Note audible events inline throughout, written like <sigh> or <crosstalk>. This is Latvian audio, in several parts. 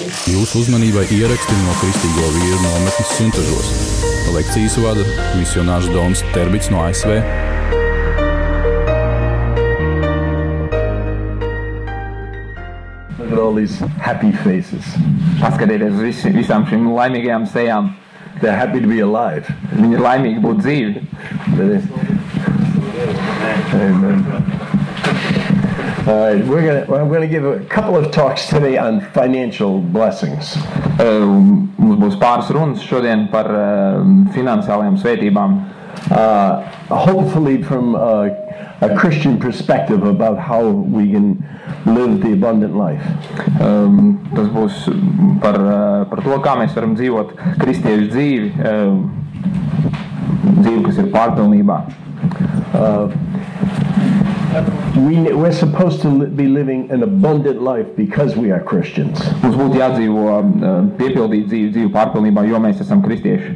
Jūsu uzmanībai ieraksti no Kristīgo vīru nometnes Suntažos. Lekcijas vada misionārs Dons Terbits no ASV. Look at all these happy faces. Paskatieties uz visi, visām šīm laimīgajām sejām. They're happy to be alive. Viņi ir laimīgi būt dzīvi. Amen. All right, we're gonna. Well, I'm going to give a couple of talks today on financial blessings. Uh, Mums būs pāris runas šodien par uh, finansiālajām svētībām. Uh, hopefully, from a, a Christian perspective about how we can live the abundant life. Um, Tas būs par, uh, par to, kā mēs varam dzīvot kristiešu dzīvi, uh, dzīvi, kas ir pārpilnībā. We, we're supposed to li- be living an abundant life because we are Christians. Mums būtu jādzīvo uh, piepildīt dzīvi, dzīvi pārpilnībā, jo mēs esam kristieši.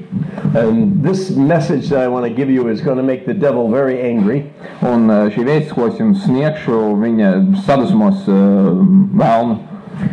And this message that I want to give you is going to make the devil very angry. Un uh, šī vēsts, ko es jums sniegšu, viņa sadusmos uh, vēlnu.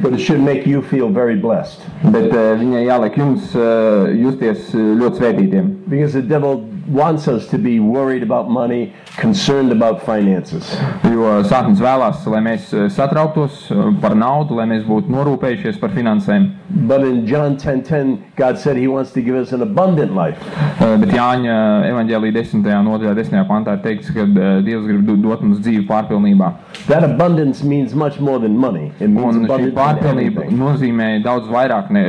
But it should make you feel very blessed. Bet uh, viņai jāliek jums uh, justies uh, ļoti svētītiem. Because the devil wants us to be worried about money, concerned about finances. Jo sākums vēlās, lai mēs uh, satrauktos uh, par naudu, lai mēs būtu norūpējušies par finansēm. But in John 10:10, God said he wants to give us an abundant life. Uh, Bet Jāņa evanģēlī 10. nodaļā, 10. pantā ir teikts, ka Dievs grib do- dot mums dzīvi pārpilnībā. That abundance means much more than money. It means Un šī pārpilnība nozīmē daudz vairāk ne,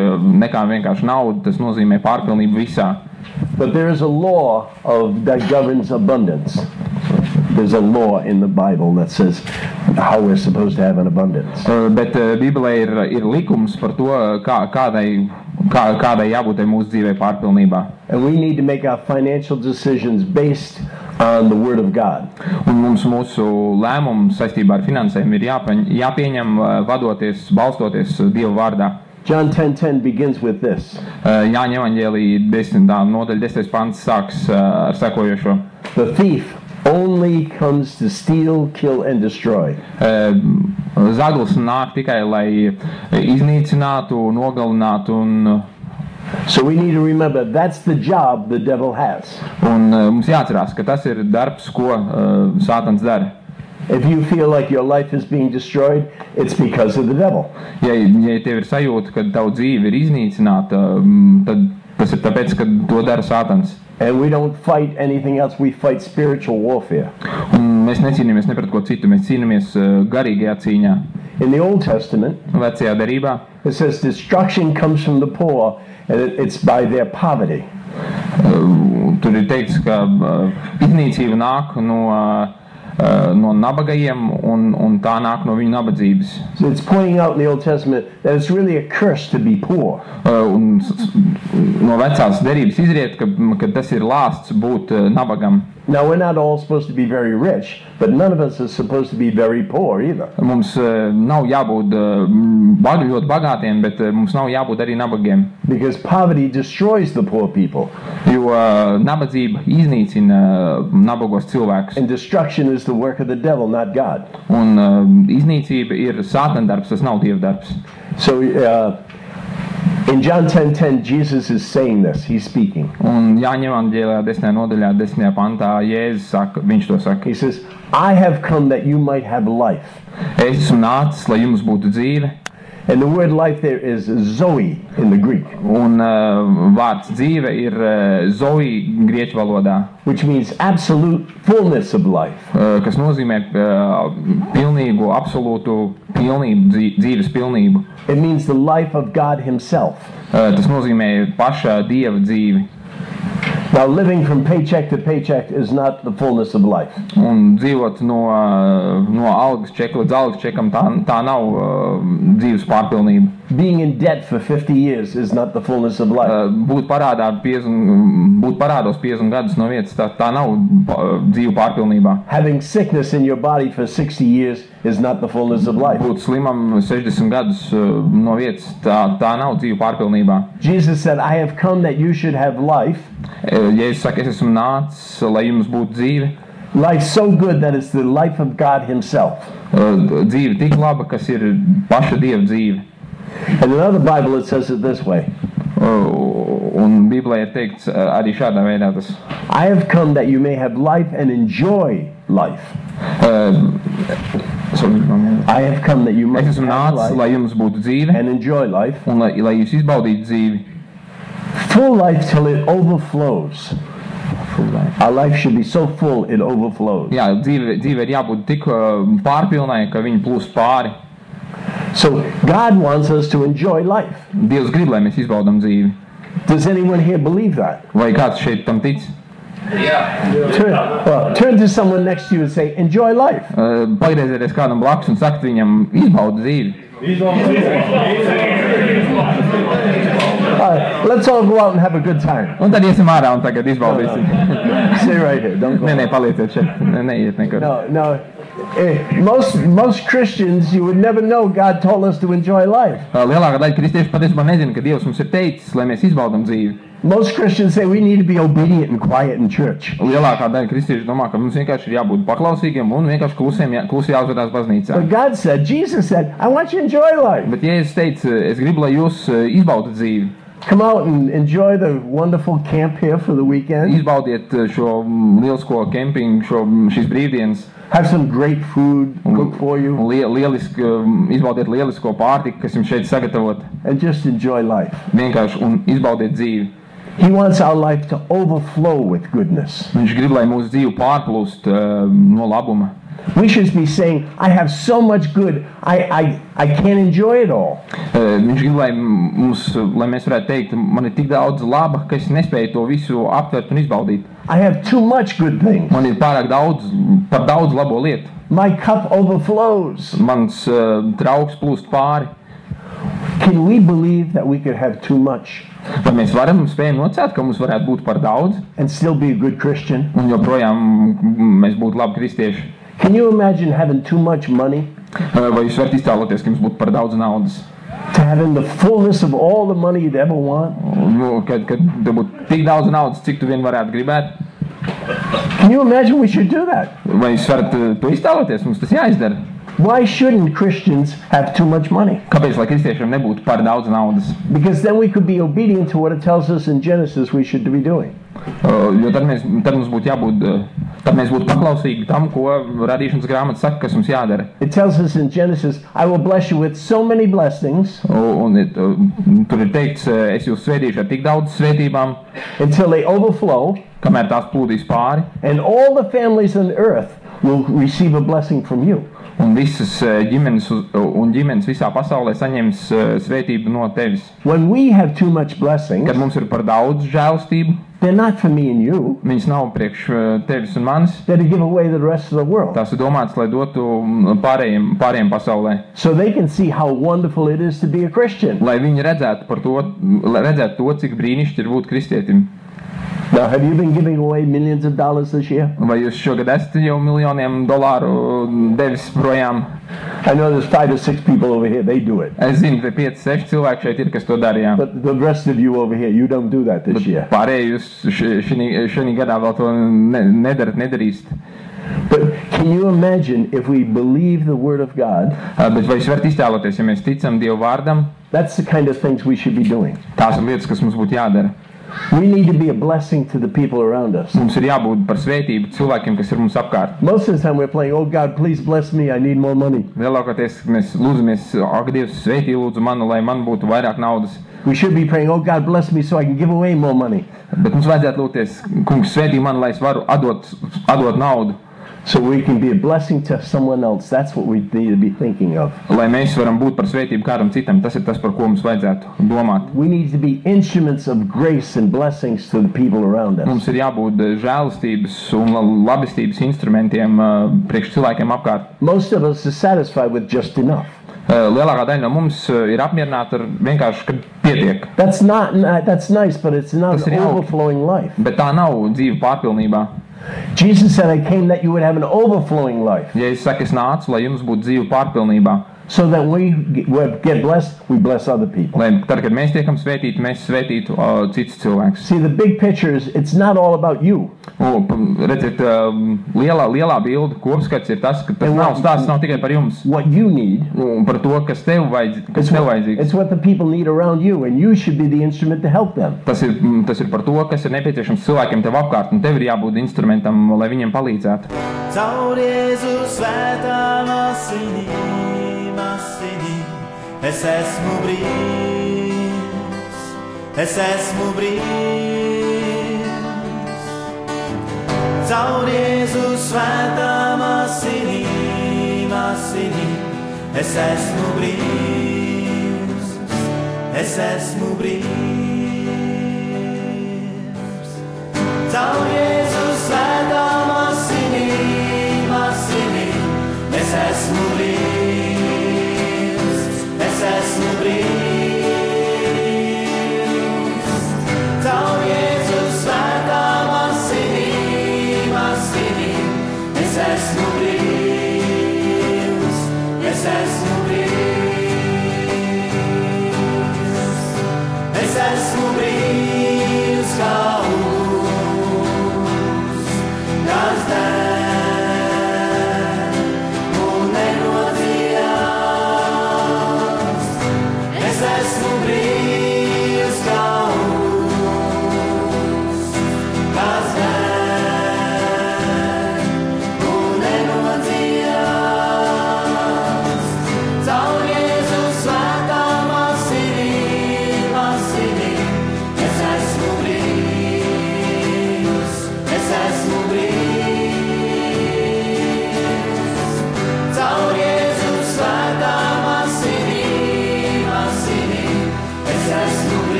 nekā vienkārši naudu. Tas nozīmē pārpilnību visā. But there is a law of that governs abundance. There's a law in the Bible that says how we're supposed to have an abundance. Uh, Bet uh, Bībelē ir, ir likums par to, kā, kādai, kā, kādai jābūt mūsu dzīvē pārpilnībā. And we need to make our financial decisions based on the Word of God. Un mums mūsu lēmumu saistībā ar finansēm ir jāpaņ, jāpieņem uh, vadoties, balstoties Dieva vārdā. John 10:10 begins with this. Uh, Jāņa evanģēlī 10. nodaļa 10. pants sāks uh, ar sekojošo. The thief only comes to steal, kill, and destroy. Uh, Zaglis nāk tikai, lai iznīcinātu, nogalinātu un So we need to remember that's the job the devil has. Un uh, mums jāatcerās, ka tas ir darbs, ko uh, Sātans dara. If you feel like your life is being destroyed, it's because of the devil. Ja, ja tev ir sajūta, ka tava dzīve ir iznīcināta, mm, tad tas ir tāpēc, ka to dara Sātans. And we don't fight anything else, we fight spiritual warfare. Un mēs necīnāmies ne pret ko citu, mēs cīnāmies uh, garīgajā cīņā. In the Old Testament, Vecajā derībā it says destruction comes from the poor, and it- it's by their poverty. uh, tur ir teikts, ka uh, iznīcība nāk no, uh, no nabagajiem, un, un tā nāk no viņu nabadzības. So it's pointing out in the Old Testament that it's really a curse to be poor. Uh, un no vecās derības izriet, ka, ka tas ir lāsts būt uh, nabagam. Now, we're not all supposed to be very rich, but none of us is supposed to be very poor either. Mums uh, nav jābūt uh, bag, ļoti bagātiem, bet uh, mums nav jābūt arī nabagiem. Because poverty destroys the poor people, Jo uh, nabadzība iznīcina uh, nabagos cilvēkus. and destruction is the work of the devil, not God. Un uh, iznīcība ir sātana darbs, tas nav dieva darbs. So, uh, in John 10:10, Jesus is saying this. He's speaking. Un Jāņem Evanģēlijā 10. nodaļā, 10. pantā, Jēzus saka, viņš to saka. He says, "I have come that you might have life." Es esmu nācis, lai jums būtu dzīve, And the word life there is Zoe in the Greek, un uh, vārds dzīve ir uh, zoe grieķu valodā. which means absolute fullness of life. Uh, kas nozīmē uh, pilnīgu, absolūtu pilnību, dzī- dzīves pilnību. It means the life of God Himself. Uh, Tas nozīmē pašā dieva dzīvi. Now, living from paycheck to paycheck is not the fullness of life. Un dzīvot no, uh, no algas čeka līdz algas čekam, tā, tā nav uh, dzīves pārpilnība. Being in debt for 50 years is not the fullness of life. Uh, būt, parādā 50, būt parādos 50 gadus no vietas, tā, tā nav uh, dzīve pārpilnībā. Having sickness in your body for 60 years is not the fullness of life. Būt slimam 60 gadus uh, no vietas, tā, tā nav dzīve pārpilnībā. Jesus said, I have come that you should have life, Uh, Ja es saku, es esmu nācis, lai jums būtu dzīve, life so good that it's the life of God Himself. uh, dzīve tik laba, kas ir paša dieva dzīve. In another Bible, it says it this way Uh, Un Bībelē ir teikts uh, arī šādā veidā tas. I have come that you may have life and enjoy life. Uh, sorry, man- I have come that you Es might esmu have nācis, life lai jums būtu dzīve and enjoy life. un lai, lai jūs izbaudītu dzīvi. Full life till it overflows. Our life should be so full it overflows. Jā, dzīve, dzīve ir jābūt tik uh, pārpilnai, ka viņi plūst pāri. So God wants us to enjoy life. Dievs grib, lai mēs izbaudām dzīvi. Does anyone here believe that? Vai kāds šeit tam tic? Turn, well, turn to someone next to you and say, enjoy life. Uh, Pagriezieties kādam blakus un sakt viņam, izbaudi dzīvi. All right, let's all go out and have a good time. Un tad iesim ārā un tagad izbaudīsim. <laughs> Stay right here. Don't go. nē, nē, palieciet šeit. Nē, neiet nekur. No, no. Eh, Most most Christians, you would never know God told us to enjoy life. Uh, Lielākā daļa kristiešu patiesībā nezina, ka Dievs mums ir teicis, lai mēs izbaudām dzīvi. Most Christians say we need to be obedient and quiet in church. Lielākā daļa kristiešu domā, ka mums vienkārši ir jābūt paklausīgiem un vienkārši klusiem, klusi jāuzvedās baznīcā. But God said, Jesus said, I want you to enjoy life. Bet, ja es teicu, es gribu, lai jūs uh, izbaudat dzīvi, Come out and enjoy the wonderful camp here for the weekend. izbaudiet uh, šo mm, lielisko kempingu, šo, mm, šīs brīvdienas, Have some great food cooked for you lie, lieliski, mm, izbaudiet lielisko pārtiku, kas jums šeit sagatavot. and just enjoy life. Vienkārši un izbaudiet dzīvi. He wants our life to overflow with goodness. Viņš grib, lai mūsu dzīve pārplūst uh, no labuma. We should be saying, I have so much good, I, I, I can't enjoy it all. Uh, viņš grib, lai, mums, lai mēs varētu teikt, man ir tik daudz laba, ka es nespēju to visu aptvert un izbaudīt. I have too much good things. Man ir pārāk daudz, par daudz labo lietu. My cup overflows. Mans uh, draugs plūst pāri. Can we believe that we could have too much Vai mēs varam spējam nocēt, ka mums varētu būt par daudz, and still be a good Christian? un joprojām mēs būtu labi kristieši? Can you imagine having too much money? Uh, Vai jūs varat iztēloties, ka jums būtu par daudz naudas? To having the fullness of all the money you'd ever want? Nu, kad, kad tev būtu tik daudz naudas, cik tu vien varētu gribēt? Can you imagine we should do that? Vai jūs varat uh, to iztēloties? Mums tas jāizdara. Why shouldn't Christians have too much money? Kāpēc, lai kristiešiem nebūtu par daudz naudas? Because then we could be obedient to what it tells us in Genesis we should be doing. Uh, Jo tad, mēs, tad mums būtu jābūt, uh, tad mēs būtu paklausīgi tam, ko radīšanas grāmata saka, kas mums jādara. It tells us in Genesis, I will bless you with so many blessings U- Un, it, uh, tur ir teikts, uh, es jūs svētīšu ar tik daudz svētībām, until they overflow, kamēr tās plūdīs pāri, and all the families on earth will receive a blessing from you. Un visas uh, ģimenes un ģimenes visā pasaulē saņems uh, svētību no tevis. When we have too much blessings, Kad mums ir par daudz žēlstību, they're not for me and you. viņas nav priekš uh, tevis un manis. They're to give away to the rest of the world. Tās ir domātas, lai dotu mm, pārējiem, pārējiem pasaulē, So they can see how wonderful it is to be a Christian. lai viņi redzētu, par to, redzētu to, cik brīnišķīgi ir būt kristietim. Now, have you been giving away millions of dollars this year? Vai jūs šogad esat jau miljoniem dolāru devis projām? I know there's five or six people over here, they do it. Es zinu, ka 5, 6 cilvēki šeit ir, kas to darīja. But the rest of you over here, you don't do that this year. Pārējie jūs šī gadā vēl to ne, nedarat, nedarīsiet. But can you imagine if we believe the Word of God? Uh, Bet vai jūs varat iztēloties, ja mēs ticam Dieva vārdam, That's the kind of things we should be doing. tās ir lietas, kas mums būtu jādara. We need to be a blessing to the people around us. Mums ir jābūt par svētību cilvēkiem, kas ir mums apkārt. Most of the time we're playing, oh God, please bless me, I need more money. Lielākoties mēs lūdzamies, ak, Dievs, sveitī lūdzu manu, lai man būtu vairāk naudas. We should be praying, oh God, bless me so I can give away more money. Bet mums vajadzētu lūgties, kungs, sveitī mani, lai es varu atdot, atdot naudu, So we can be a blessing to someone else. That's what we need to be thinking of. lai mēs varam būt par svētību kādam citam. Tas ir tas, par ko mums vajadzētu domāt. We need to be instruments of grace and blessings to the people around us. Mums ir jābūt eh, žēlastības un la- labestības instrumentiem eh, priekš cilvēkiem apkārt. Most of us are satisfied with just enough. Eh, Lielākā daļa no mums ir apmierināta ar vienkārši, ka pietiek. That's not that's nice, but it's not overflowing life. Bet tā nav dzīve pārpilnībā. Jesus said, I came that you would have an overflowing life. Ja es saku, es nācu, lai jums būtu dzīve pārpilnībā, so that we get- blessed, we bless other people. lai tad, kad mēs tiekam svētīti, mēs svētītu uh, citus cilvēkus. See, the big picture is it's not all about you. P- Redziet, um, lielā, lielā bilde kopskats ir tas, ka tas Un nav what- stāsts nav tikai par jums What you need un par to, kas tev, vajadz, kas It's tev what, vajadzīgs. it's what the people need around you, and you should be the instrument to help them. Tas ir, mm, tas ir par to, kas ir nepieciešams cilvēkiem tev apkārt, un tev ir jābūt instrumentam, lai viņiem palīdzētu. Caur Jēzu svētām asinīm, asinīm, es esmu brīvs, es esmu brīvs. Caur Jēzu svētām asinīm, asinīm, es esmu brīvs, es esmu brīvs. Caur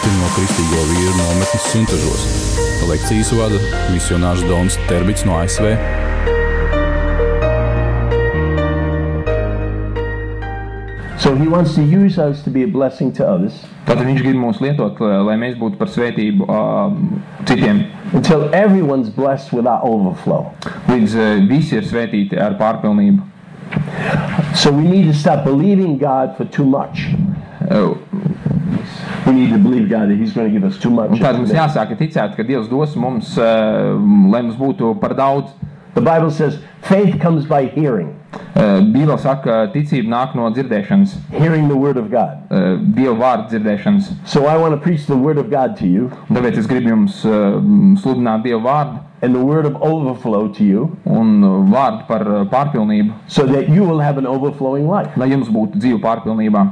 ieraksti no Kristīgo vīru nometnes Suntažos. Lekcijas vada misionārs Dons Terbits no ASV. So he wants to use us to be a blessing to others Tātad viņš grib mūs lietot, lai mēs būtu par svētību uh, citiem. until everyone's blessed without overflow. Līdz uh, visi ir svētīti ar pārpilnību. So we need to stop believing God for too much. Uh, tad mums jāsāk ticēt, ka Dievs dos mums, uh, lai mums būtu par daudz. The Bible says faith comes by hearing, Uh, Bībele saka, ticība nāk no dzirdēšanas, hearing the Word of God. uh, Dieva vārdu dzirdēšanas. So I want to preach the Word of God to you Un Tāpēc es gribu jums uh, sludināt Dieva vārdu and the Word of overflow to you un uh, vārdu par uh, pārpilnību, so that you will have an overflowing life. lai jums būtu dzīve pārpilnībā.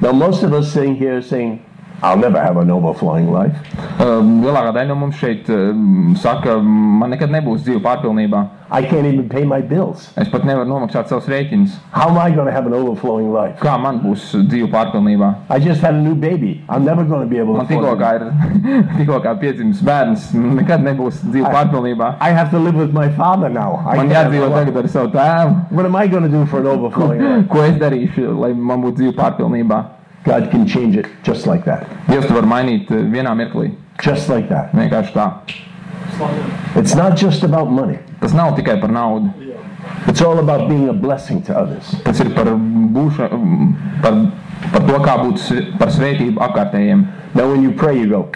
Now, most of us sitting here saying, I'll never have an overflowing life. Um, Lielākā daļa no mums šeit um, saka, man nekad nebūs dzīve pārpilnībā. I can't even pay my bills. Es pat nevaru nomaksāt savus rēķinus. How am I going to have an overflowing life? Kā man būs dzīve pārpilnībā? I just had a new baby. I'm never going to be able to Man tikko kā ir <laughs> tikko kā piedzimis bērns, nekad nebūs dzīve pārpilnībā. I have to live with my father now. I Man jādzīvo a- tagad ar savu tēvu. What am I going to do for an overflowing life? Ko es darīšu, lai man būtu dzīve pārpilnībā? God can change it just like that. Dievs to var mainīt eh, vienā mirklī. Just like that. Vienkārši tā. It's not just about money. Tas nav tikai par naudu. It's all about being a blessing to others. Tas ir par būšanu, par, par to, kā būt sve- par svētību apkārtējiem. Now, when you pray, you go,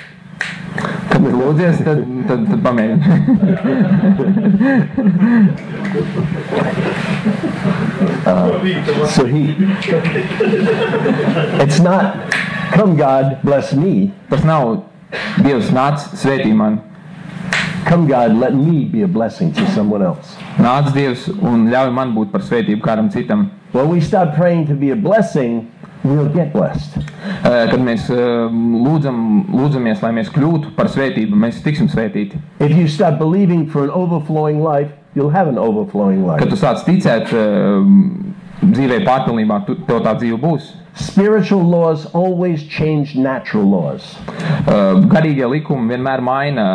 Kad tu lūdzies, tad, tad, tad pamēģini. so he. It's not, come God, bless me. Tas nav Dievs nāc svētī man. Come God, let me be a blessing to someone else. Nāc Dievs un ļauj man būt par svētību kādam citam. When we start praying to be a blessing, we'll get blessed. Kad mēs eh, lūdzam, lūdzamies, lai mēs kļūtu par svētību, mēs tiksim svētīti. If you start believing for an overflowing life, you'll have an overflowing Kad life. tu sāc ticēt eh, dzīvē pārpilnībā, tev tā dzīve būs. Spiritual laws always change natural laws. Eh, Garīgie likumi vienmēr maina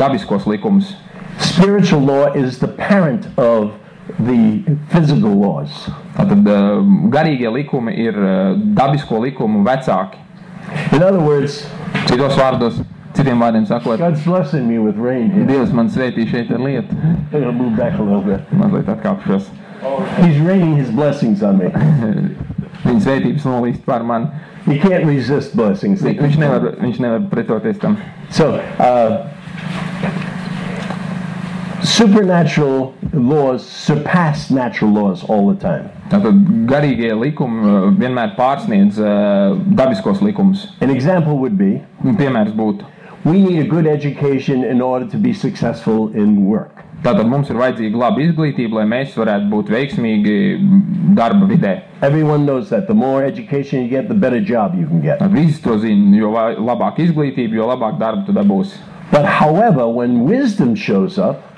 dabiskos likumus. Spiritual law is the parent of. Tātad eh, garīgie likumi ir eh, dabisko likumu vecāki. In other words, Citos vārdos, citiem vārdiem sakot, God's blessing me with rain here. Dievs man svētī šeit ar lietu. <laughs> I'm to move back a little bit. Mazliet atkāpšos. He's raining his blessings on me. <laughs> Viņa svētības nolīst par mani. You can't resist blessings. Viņš nevar, viņš nevar pretoties tam. So, uh, supernatural laws surpass natural laws all the time. Tātad garīgie likumi uh, vienmēr pārsniedz uh, dabiskos likumus. An example would be Piemērs būtu. we need a good education in order to be successful in work. Tātad mums ir vajadzīga laba izglītība, lai mēs varētu būt veiksmīgi darba vidē. Everyone knows that. The more education you get, the better job you can get. Tad Visi to zina, jo va- labāka izglītība, jo labāk darbu tu dabūsi. But however, when wisdom shows up, Uh,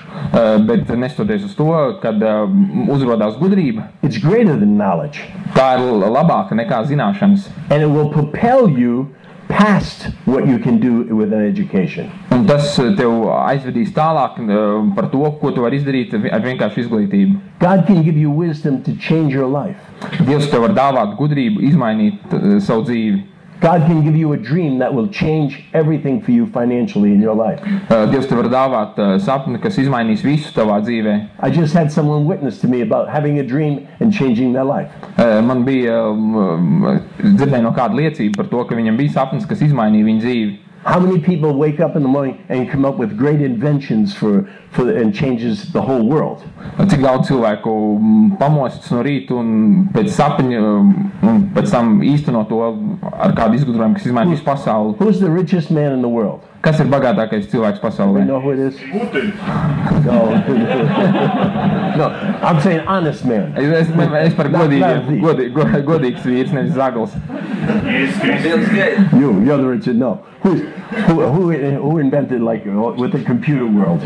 Bet nestoties uz to, kad uh, uzrādās gudrība, it's greater than knowledge. tā ir labāka nekā zināšanas. And it will propel you past what you can do with an education. Un tas uh, tev aizvedīs tālāk uh, par to, ko tu vari izdarīt ar vienkāršu izglītību. God can give you wisdom to change your life. Dievs tev var dāvāt gudrību, izmainīt uh, savu dzīvi. God can give you a dream that will change everything for you financially in your life. Uh, Dievs tev var dāvāt uh, sapni, kas izmainīs visu tavā dzīvē. I just had someone witness to me about having a dream and changing their life. Uh, Man bija um, um, dzirdēju no kāda liecība par to, ka viņam bija sapnis, kas izmainīja viņa dzīvi. How many people wake up in the morning and come up with great inventions for, for and changes the whole world? Cik daudz cilvēku pamostas no rīta un pēc sapņa, un pēc tam īstenot to ar kādu izgudrojumu, kas pasauli. Who's the richest man in the world? Kas ir bagātākais cilvēks You pasaulē? know who it is? No. no, I'm saying honest man. Es, es, es par Not- godīgiem, not the- godī, go, godīgs vīrs, nevis zagls. You, you're the richest. No. Who's, who, who, who invented like uh, with the computer world?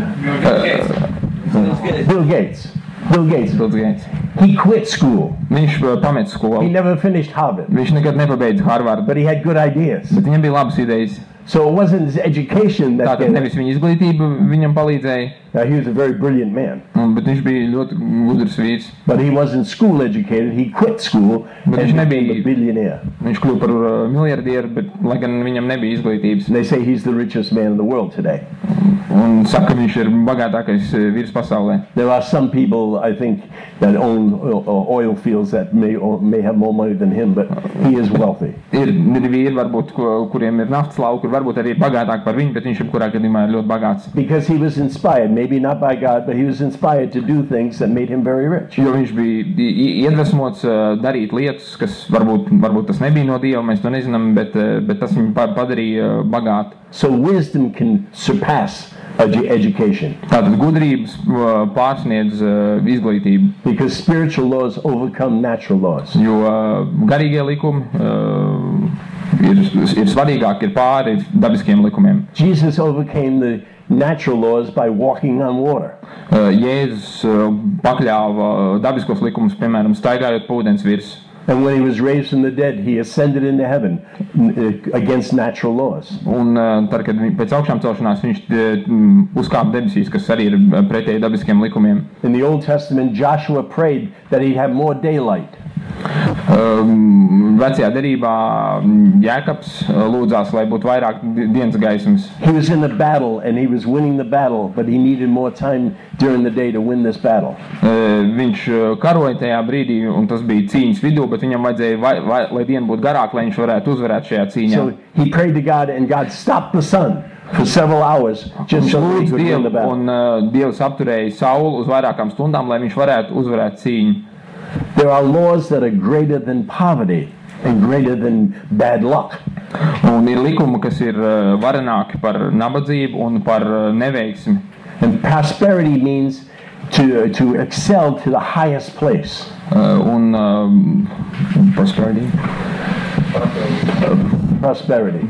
Bill Gates. Bill Gates. Bilds Gates. He quit school. Viņš uh, pamet He skolu. never finished Harvard, Viņš nekad nepabeidza Harvardu, but he had good ideas. bet viņam bija labas idejas. So it wasn't his education that Tātad nevis viņa izglītība viņam palīdzēja, Now, he was a very brilliant man, un- bet viņš bija ļoti gudrs vīrs. but he wasn't school educated. He quit school But and not became a billionaire. Viņš kļuva par uh, miljardieru, bet lai gan viņam nebija izglītības. And they say he's the richest man in the world today. Un saka, ka viņš ir bagātākais uh, vīrs pasaulē. There are some people, I think, that own uh, oil fields that may may have more money than him, but he is wealthy. Ir ir vīri, varbūt, kuriem ir naftas lauki, varbūt arī bagātāki par viņu, bet viņš jebkurā gadījumā ir ļoti bagāts. Because he was inspired, maybe not by God, but he was inspired to do things that made him very rich. Jo viņš bija iedvesmots darīt lietas, kas varbūt, varbūt tas nebija no Dieva, mēs to nezinām, bet, bet tas viņu pa- padarīja bagātu. So wisdom can surpass edu- education Tātad gudrības pārsniedz izglītību, because spiritual laws overcome natural laws. jo garīgie likumi ir, ir svarīgāk, ir pāri dabiskiem likumiem. Jesus overcame the natural laws by walking on water. Uh, Jēzus uh, pakļāva dabiskos likumus, piemēram, staigājot pa ūdens virsmu. And when he was raised from the dead, he ascended into heaven n- uh, against natural laws. Un uh, tad, kad viņ, pēc augšām celšanās viņš uh, mm, uzkāpa debesīs, kas arī ir uh, pretēji dabiskiem likumiem. In the Old Testament, Joshua prayed that he'd have more daylight. Um, vecajā derībā mm, Jēkabs uh, lūdzās, lai būtu vairāk di- dienas gaismas. He was in the battle and he was winning the battle, but he needed more time during the day to win this battle. Uh, Viņš uh, karoja tajā brīdī, un tas bija cīņas vidū, bet viņam vajadzēja, vai, vai, lai diena būtu garāka, lai viņš varētu uzvarēt šajā cīņā. So he prayed to God, and God stopped the sun for several hours just so Dievu, un uh, Dievs apturēja sauli uz vairākām stundām, lai viņš varētu uzvarēt cīņu. There are laws that are greater than poverty and greater than bad luck. Un ir likumi, kas ir uh, varenāki par nabadzību un par uh, neveiksmi. And prosperity means to, to excel to the highest place. Uh, un um, prosperity. Prosperity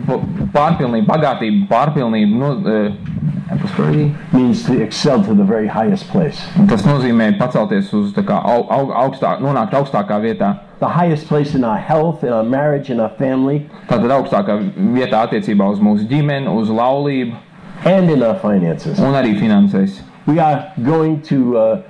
Pārpilnība, bagātība, pārpilnība. Nu, uh, prosperity. means to excel to the very highest place. Tas nozīmē pacelties uz tā kā au, au, augstāk, nonākt augstākā vietā. The highest place in our health, in our marriage, in our family, Tātad augstākā vietā attiecībā uz mūsu ģimeni, uz laulību and in our finances. un arī finansēs. We are going to uh,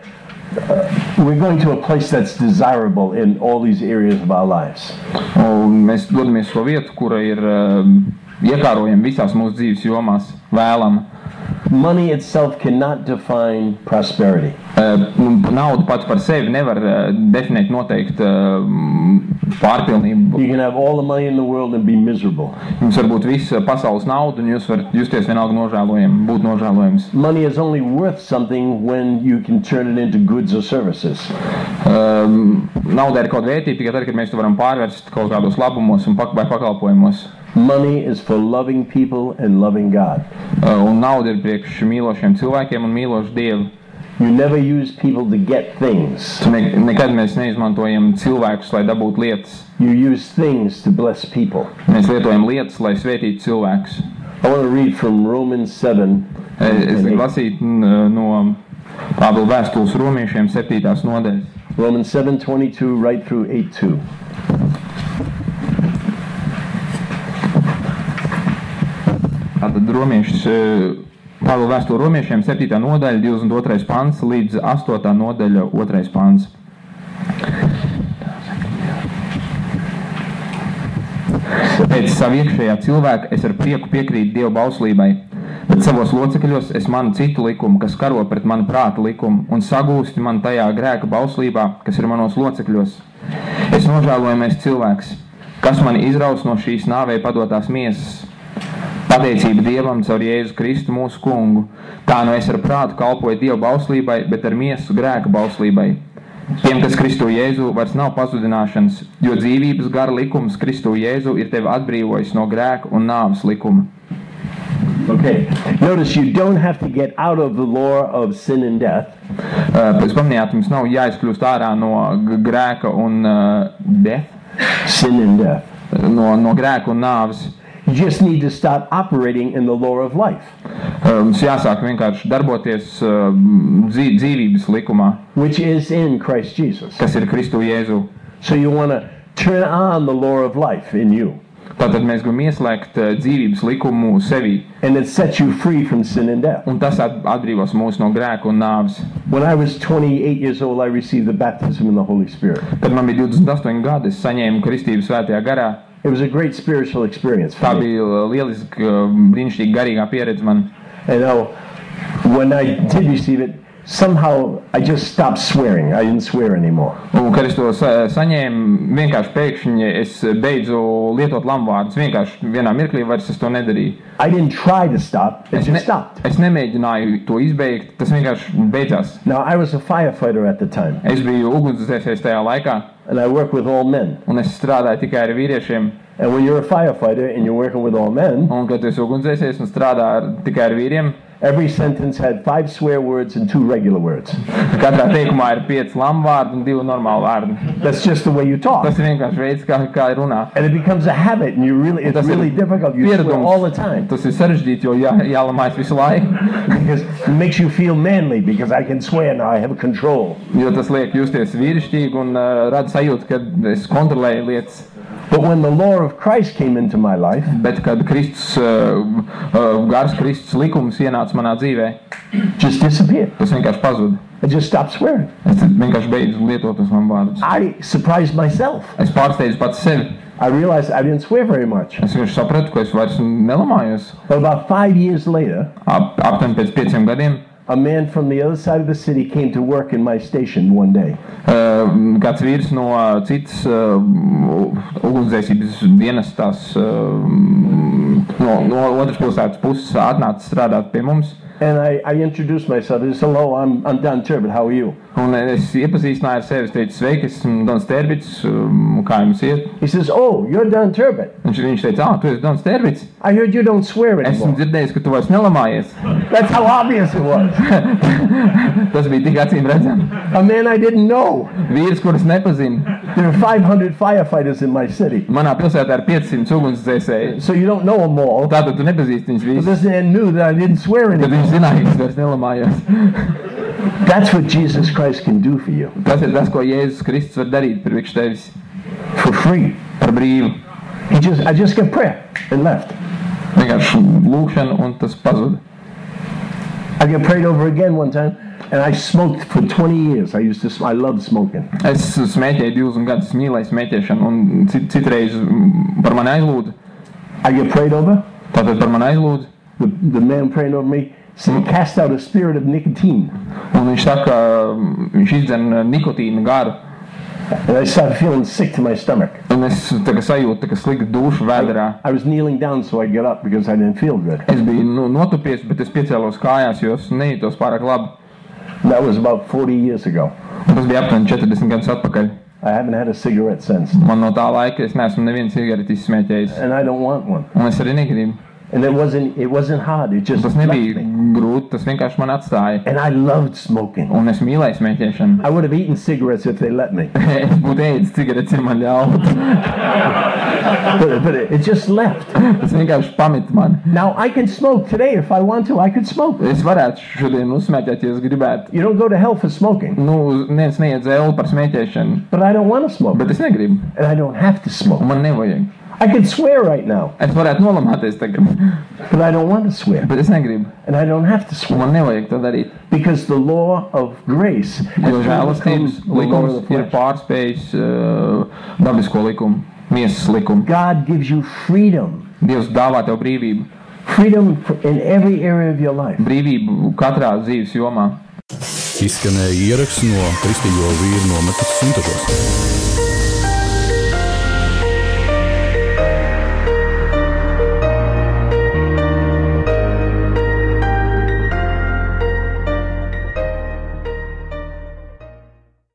we're going to a place that's desirable in all these areas of our lives. Un mēs dodamies šo vietu, kura ir um, iekārojama visās mūsu dzīves jomās, vēlama. Money itself cannot define prosperity. Uh, Nauda pats par sevi nevar uh, definēt noteikti uh, pārpilnību. You can have all the money in the world and be miserable. Jums var būt visa pasaules nauda, un jūs varat justies vienalga nožēlojami, būt nožēlojams. Money is only worth something when you can turn it into goods or services. Um, nauda ir kaut vērtība tikai tad, kad mēs to varam pārvērst kaut kādos labumos un pak vai pakalpojumos. Money is for loving people and loving God. Uh, un nauda ir priekš mīlošiem cilvēkiem un mīlošu dievu. You never use people to get things. Ne, nekad mēs neizmantojam cilvēkus, lai dabūtu lietas. You use things to bless people. Mēs lietojam lietas, lai svētītu cilvēkus. I want to read from Romans 7. Es and eight. lasīju n- no Pāvila vēstules romiešiem 7. nodaļas. Romans 7:22 right through 8:2. Tātad romiešus, Pāvila vēstule romiešiem 7. nodaļa, 22. pants līdz 8. nodaļa, 2. pants. Pēc sava iekšējā cilvēka es ar prieku piekrītu Dieva bauslībai, bet savos locekļos es manu citu likumu, kas karo pret manu prāta likumu un sagūsti man tajā grēka bauslībā, kas ir manos locekļos. Es nožēlojamies cilvēks, kas mani izraus no šīs nāvei padotās miesas. Pateicība Dievam caur Jēzu Kristu mūsu kungu. Tā nu es ar prātu kalpoju Dieva bauslībai, bet ar miesu grēka bauslībai. Tiem, kas Kristu Jēzu vairs nav pazudināšanas, jo dzīvības gara likums Kristu Jēzu ir tevi atbrīvojis no grēka un nāves likuma. Okay. Notice you don't have to get out of the law of sin and death. Uh, Pēc pamanījāt, jums nav jāizkļūst ārā no grēka un uh, death, Sin and death. no, no grēka un nāves. You just need to start operating in the law of life, Uh, Mums jāsāk vienkārši darboties dzīv, dzīvības likumā, which is in Christ Jesus. kas ir Kristu Jēzu. So you want to turn on the law of life in you, Tātad mēs gribam ieslēgt uh, dzīvības likumu sevī, and it sets you free from sin and death. un tas at- atbrīvos mūs no grēka un nāves. When I was 28 years old, I received the baptism in the Holy Spirit. Kad man bija 28 gadi, es saņēmu kristību svētajā garā. It was a great spiritual experience Tā bija uh, lieliska, uh, brīnišķīga garīgā pieredze man. And now, when I did receive it, somehow I just stopped swearing. I didn't swear anymore. Un, kad es to sa saņēmu, vienkārši pēkšņi es beidzu lietot lamuvārdus. Vienkārši vienā mirklī vairs es to nedarīju. I didn't try to stop, it Es, just stopped. es nemēģināju to izbeigt, tas vienkārši beidzās. Now, I was a firefighter at the time, Es biju ugunsdzēsējs tajā laikā, and I worked with all men. un es strādāju tikai ar vīriešiem. And when you're a firefighter and you're working with all men, Un, kad tu esi ugunsdzēsējs un strādā ar, tikai ar vīriem, Every sentence had five swear words and two regular words. <laughs> Katrā teikumā ir pieci lamu vārdi un divi normāli vārdi. That's just the way you talk. Tas ir vienkārši veids, kā, kā ir runā. And it becomes a habit, and you really, it's Tas ir really difficult. You swear pieredums. all the time Tas ir sarežģīti, jo jā, jālamājas visu laiku. <laughs> because it makes you feel manly because I can swear now, I have control. Jo tas liek justies vīrišķīgi un uh, rada sajūtu, ka es kontrolēju lietas. But when the law of Christ came into my life, Bet, kad Kristus, uh, uh, gars Kristus likums ienāca manā dzīvē, it just disappeared. tas vienkārši pazuda. I just stopped swearing. Es vienkārši beidzu lietot tos man vārdus. I surprised myself. Es pārsteidzu pats sevi. I realized I didn't swear very much. Es vienkārši sapratu, ka es vairs nelamājos. But about five years later, Ap, aptuveni pēc pieciem gadiem a man from the other side of the city came to work in my station one day. uh, kāds vīrs no uh, citas uh, ugunsdzēsības dienestās uh, no, no otras pilsētas puses atnāca strādāt pie mums. And I, I introduced myself. I said, hello, I'm, I'm Don Turbot. How are you? Un es iepazīstināju ar sevi, es teicu, sveiki, esmu Dons Terbits, um, kā jums iet? He says, oh, you're Don Turbot. Viņš, viņš teica, ah, tu esi Dons Terbits. I heard you don't swear Esmu anymore. dzirdējis, ka tu vairs nelamājies. That's how obvious it was. <laughs> Tas bija tik acīm redzami. A man I didn't know. Vīrs, kurus nepazinu. There are 500 firefighters in my city. Manā pilsētā ir 500 ugunsdzēsēji. So you don't know them all. Tātad tu nepazīsti viņus But visus. this man knew that I didn't swear Tad anymore. viņš zināja, ka es vairs nelamājos. <laughs> That's what Jesus Christ can do for you Tas ir tas, ko Jēzus Kristus var darīt priekš tevis for free. par brīvu. He just, I just got prayer and left. Vienkārši lūkšana un tas pazuda. I got prayed over again one time, and I smoked for 20 years. I used to, sm- I loved smoking. Es smēķēju divus gadus, mīlēju smēķēšanu un cit, citreiz mm, par mani aizlūdzu. I get prayed over. Tātad par mani aizlūdzu. The, the man praying over me said, cast out a spirit of nicotine. Un viņš saka, mm, viņš izdzen nikotīnu garu. And I started feeling sick to my stomach. Un es sajūtu, tā kā slikta duša vēderā. I was kneeling down so I get up because I didn't feel good. Es biju nu, notupies, bet es piecēlos kājās, jo es nejūtos pārāk labi. That was about 40 years ago. Un tas bija aptuveni 40 gadus atpakaļ. I haven't had a cigarette since. Man no tā laika es neesmu nevienu cigareti izsmēķējis. And I don't want one. Un es arī negribu. And it wasn't, it wasn't hard. It just Tas nebija grūti, tas vienkārši man atstāja. And I loved smoking. Un es mīlēju smēķēšanu. I would have eaten cigarettes if they let me. <laughs> Es būtu ēdis cigaretes, ja man ļautu. <laughs> But, but it, just left. Tas vienkārši pamita man. Now I can smoke today if I want to. I could smoke. Es varētu šodien uzsmēķēt, ja es gribētu. You don't go to hell for smoking. Nu, neviens neiet zēlu par smēķēšanu, But I don't want to smoke. bet es negribu. And I don't have to smoke. Un man nevajag. I can swear right now. Es varētu nolamāties tagad, But I don't want to swear. bet es negribu. And I don't have to swear. man nevajag to darīt. Because the law of grace Jo žēlastības likums ir pārspējis uh, dabisko likumu, miesas likumu. God gives you freedom. Dievs dāvā tev brīvību. Freedom for- in every area of your life. Brīvību katrā dzīves jomā. Izskanēja ieraksts no Kristīgo vīru nometnes Suntažos.